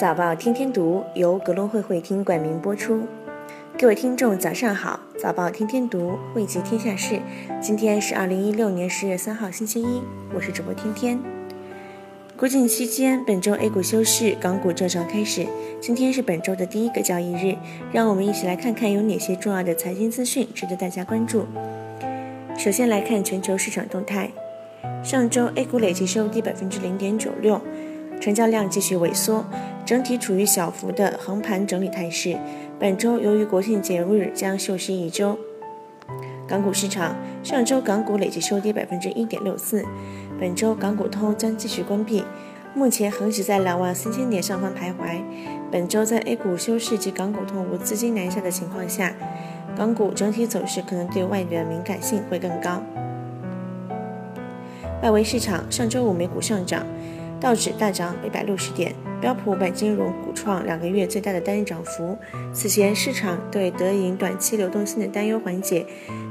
早报天天读由格隆会会厅冠名播出。各位听众，早上好！早报天天读，汇集天下事。今天是二零一六年十月三号，星期一。我是主播天天。国庆期间，本周 A 股休市，港股正常开始。今天是本周的第一个交易日，让我们一起来看看有哪些重要的财经资讯值得大家关注。首先来看全球市场动态。上周 A 股累计收低百分之零点九六。成交量继续萎缩，整体处于小幅的横盘整理态势。本周由于国庆节日将休息一周。港股市场，上周港股累计收跌百分之一点六四，本周港股通将继续关闭，目前恒指在两万三千点上方徘徊。本周在 A 股休市及港股通无资金南下的情况下，港股整体走势可能对外的敏感性会更高。外围市场，上周五美股上涨。道指大涨一百六十点，标普五百金融股创两个月最大的单日涨幅。此前市场对德银短期流动性的担忧缓解，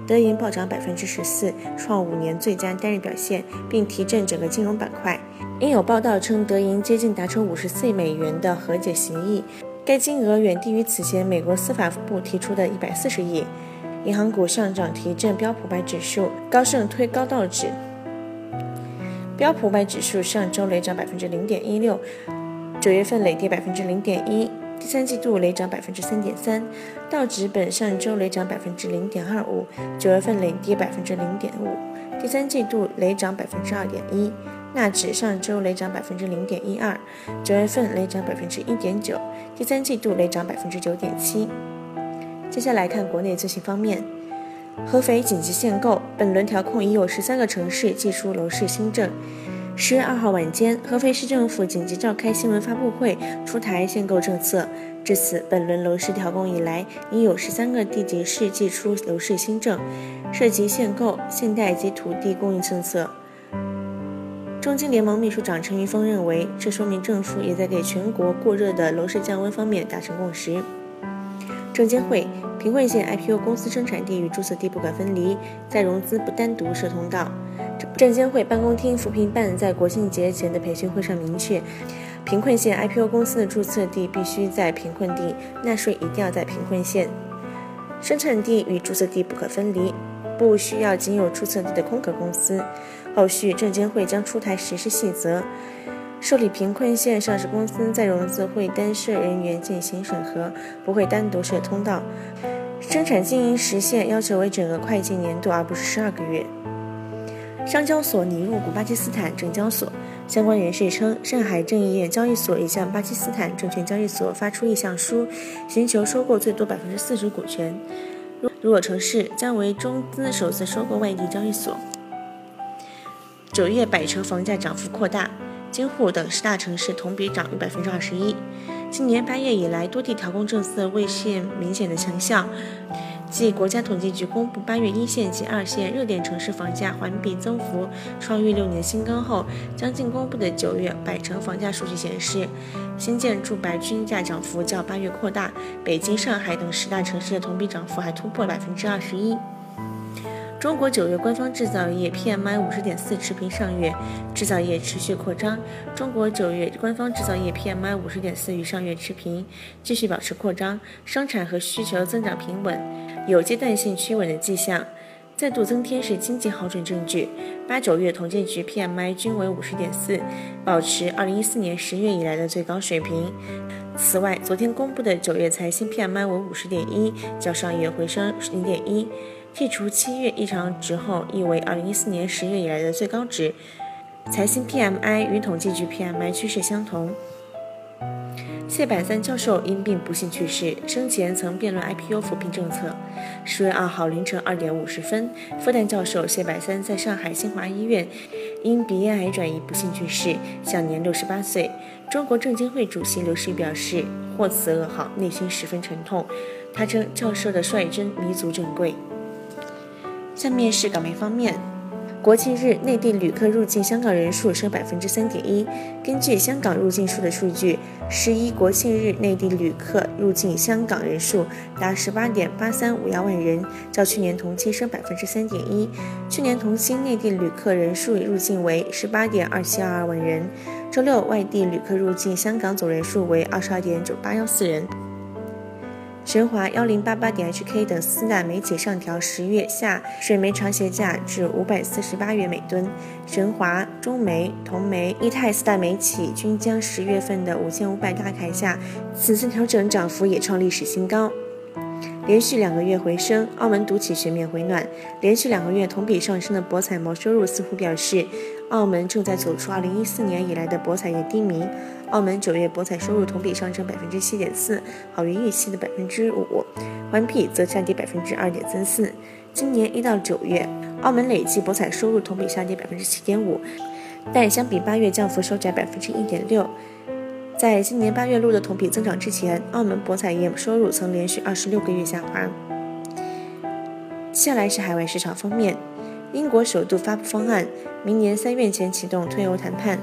德银暴涨百分之十四，创五年最佳单日表现，并提振整个金融板块。因有报道称德银接近达成五十四亿美元的和解协议，该金额远低于此前美国司法部提出的一百四十亿。银行股上涨提振标普百指数，高盛推高道指。标普五百指数上周累涨百分之零点一六，九月份累跌百分之零点一，第三季度累涨百分之三点三。道指本上周累涨百分之零点二五，九月份累跌百分之零点五，第三季度累涨百分之二点一。纳指上周累涨百分之零点一二，九月份累涨百分之一点九，第三季度累涨百分之九点七。接下来看国内资讯方面。合肥紧急限购，本轮调控已有十三个城市寄出楼市新政。十月二号晚间，合肥市政府紧急召开新闻发布会，出台限购政策。至此，本轮楼市调控以来，已有十三个地级市寄出楼市新政，涉及限购、限贷及土地供应政策。中金联盟秘书长陈云峰认为，这说明政府也在给全国过热的楼市降温方面达成共识。证监会。贫困县 IPO 公司生产地与注册地不可分离，再融资不单独设通道。证监会办公厅扶贫办在国庆节前的培训会上明确，贫困县 IPO 公司的注册地必须在贫困地，纳税一定要在贫困县，生产地与注册地不可分离，不需要仅有注册地的空壳公司。后续证监会将出台实施细则。受理贫困县上市公司再融资会单设人员进行审核，不会单独设通道。生产经营时限要求为整个会计年度，而不是十二个月。上交所拟入股巴基斯坦证交所，相关人士称，上海证券交易所已向巴基斯坦证券交易所发出意向书，寻求收购最多百分之四十股权。如果成事，将为中资首次收购外地交易所。九月百城房价涨幅扩大。京沪等十大城市同比涨逾百分之二十一。今年八月以来，多地调控政策未现明显的成效。继国家统计局公布八月一线及二线热点城市房价环比增幅创逾六年新高后，将近公布的九月百城房价数据显示，新建住宅均价涨幅较八月扩大。北京、上海等十大城市的同比涨幅还突破百分之二十一。中国九月官方制造业 PMI 五十点四持平上月，制造业持续扩张。中国九月官方制造业 PMI 五十点四与上月持平，继续保持扩张，生产和需求增长平稳，有阶段性趋稳的迹象，再度增添是经济好转证据。八九月统计局 PMI 均为五十点四，保持二零一四年十月以来的最高水平。此外，昨天公布的九月财新 PMI 为五十点一，较上月回升零点一。剔除七月异常值后，亦为二零一四年十月以来的最高值。财新 PMI 与统计局 PMI 趋势相同。谢百三教授因病不幸去世，生前曾辩论 IPO 扶贫政策。十月二号凌晨二点五十分，复旦教授谢百三在上海新华医院因鼻咽癌转移不幸去世，享年六十八岁。中国证监会主席刘士余表示，获此噩耗，内心十分沉痛。他称教授的率真弥足珍贵。下面是港媒方面，国庆日内地旅客入境香港人数升百分之三点一。根据香港入境处的数据，十一国庆日内地旅客入境香港人数达十八点八三五幺万人，较去年同期升百分之三点一。去年同期内地旅客人数入境为十八点二七二二万人，周六，外地旅客入境香港总人数为二十二点九八幺四人。神华幺零八八点 HK 等四大煤企上调十月下水煤长协价至五百四十八元每吨。神华、中煤、同煤、一泰四大煤企均将十月份的五千五百大卡价此次调整涨幅也创历史新高。连续两个月回升，澳门赌企全面回暖。连续两个月同比上升的博彩毛收入似乎表示，澳门正在走出2014年以来的博彩业低迷。澳门九月博彩收入同比上升百分之七点四，好于预期的百分之五，环比则下跌百分之二点三四。今年一到九月，澳门累计博彩收入同比下跌百分之七点五，但相比八月降幅收窄百分之一点六。在今年八月录得同比增长之前，澳门博彩业收入曾连续二十六个月下滑。接下来是海外市场方面，英国首度发布方案，明年三月前启动退欧谈判。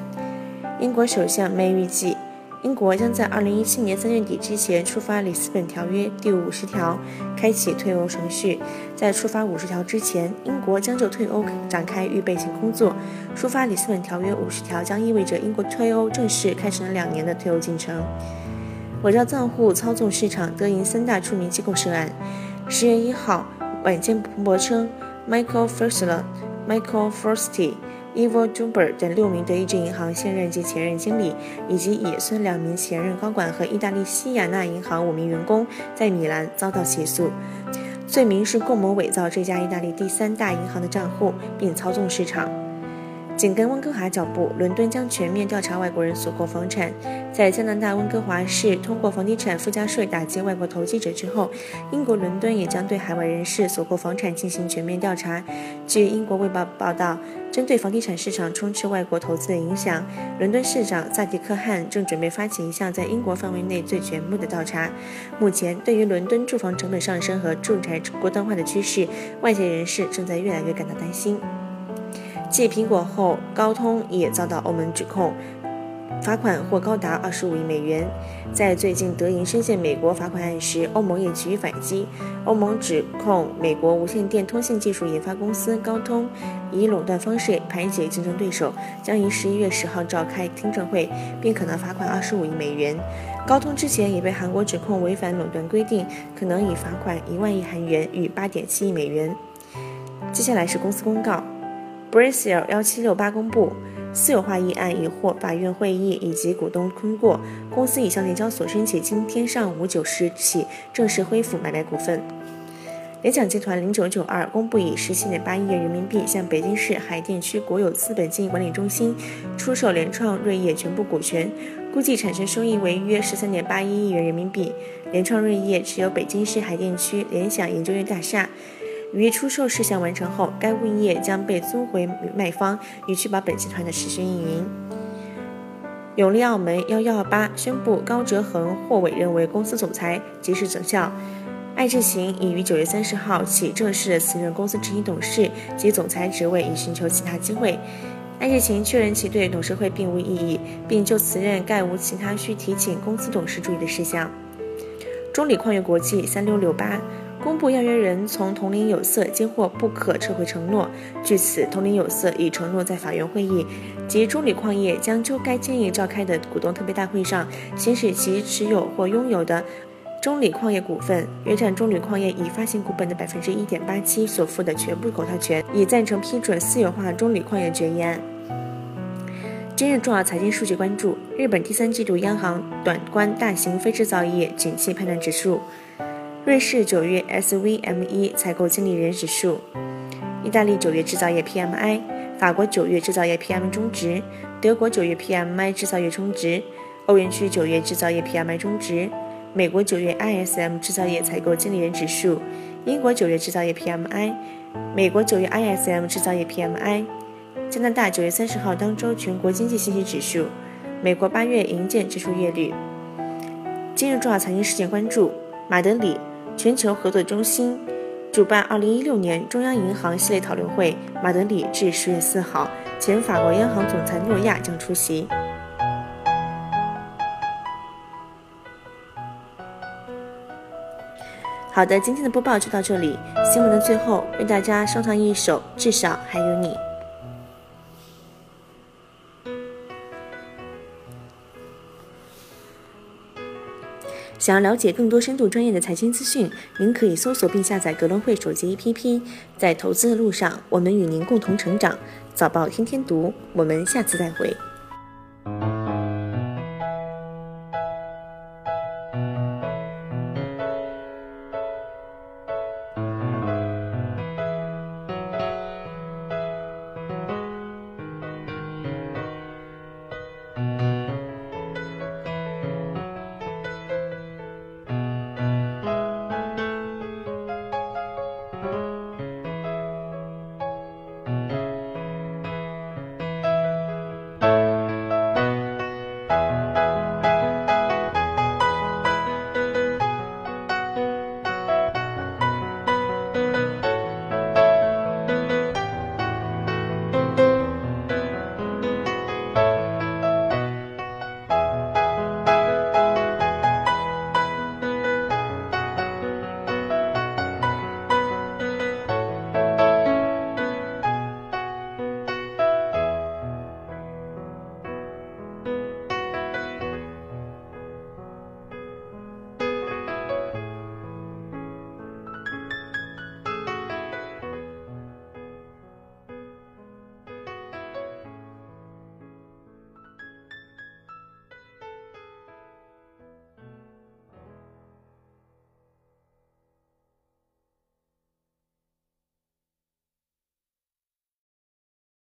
英国首相 May 预计。英国将在二零一七年三月底之前触发里斯本条约第五十条，开启退欧程序。在触发五十条之前，英国将就退欧展开预备性工作。触发里斯本条约五十条将意味着英国退欧正式开始了两年的退欧进程。伪造账户操纵市场，德银三大著名机构涉案。十月一号晚间彭博称，Michael f i r s t e r Michael f u r s t y Evo Juber 等六名德意志银行现任及前任经理，以及野村两名前任高管和意大利西雅纳银行五名员工，在米兰遭到起诉，罪名是共谋伪造这家意大利第三大银行的账户，并操纵市场。紧跟温哥华脚步，伦敦将全面调查外国人所购房产。在加拿大温哥华市通过房地产附加税打击外国投机者之后，英国伦敦也将对海外人士所购房产进行全面调查。据英国卫报报道，针对房地产市场充斥外国投资的影响，伦敦市长萨迪克汗正准备发起一项在英国范围内最全部的调查。目前，对于伦敦住房成本上升和住宅国端化的趋势，外界人士正在越来越感到担心。继苹果后，高通也遭到欧盟指控，罚款或高达二十五亿美元。在最近德银深陷美国罚款案时，欧盟也给予反击。欧盟指控美国无线电通信技术研发公司高通以垄断方式排挤竞争对手，将于十一月十号召开听证会，并可能罚款二十五亿美元。高通之前也被韩国指控违反垄断规定，可能以罚款一万亿韩元（与八点七亿美元）。接下来是公司公告。B r a s i l 幺七六八公布私有化议案已获法院会议以及股东通过，公司已向联交所申请今天上午九时起正式恢复买卖股份。联想集团零九九二公布以十七点八亿元人民币向北京市海淀区国有资本经营管理中心出售联创瑞业全部股权，估计产生收益为约十三点八一亿元人民币。联创瑞业持有北京市海淀区联想研究院大厦。于出售事项完成后，该物业将被租回卖方，以确保本集团的持续运营。永利澳门幺幺二八宣布高哲恒获委任为公司总裁，即时生效。艾志行已于九月三十号起正式辞任公司执行董事及总裁职位，以寻求其他机会。艾志行确认其对董事会并无异议，并就辞任概无其他需提醒公司董事注意的事项。中锂矿业国际三六六八。公布要约人从铜陵有色接获不可撤回承诺。据此，铜陵有色已承诺在法院会议及中铝矿业将就该建议召开的股东特别大会上，行使其持有或拥有的中铝矿业股份，约占中铝矿业已发行股本的百分之一点八七所负的全部投票权，已赞成批准私有化中铝矿业决议案。今日重要财经数据关注：日本第三季度央行短观大型非制造业景气判断指数。瑞士九月 SVME 采购经理人指数，意大利九月制造业 PMI，法国九月制造业 PMI 中值，德国九月 PMI 制造业中值，欧元区九月制造业 PMI 中值，美国九月 ISM 制造业采购经理人指数，英国九月制造业 PMI，美国九月 ISM 制造业 PMI，加拿大九月三十号当周全国经济信息指数，美国八月营建支出月率。今日重要财经事件关注：马德里。全球合作中心主办二零一六年中央银行系列讨论会，马德里至十月四号，前法国央行总裁诺亚将出席。好的，今天的播报就到这里。新闻的最后，为大家送上一首《至少还有你》。想要了解更多深度专业的财经资讯，您可以搜索并下载格隆汇手机 APP。在投资的路上，我们与您共同成长。早报天天读，我们下次再会。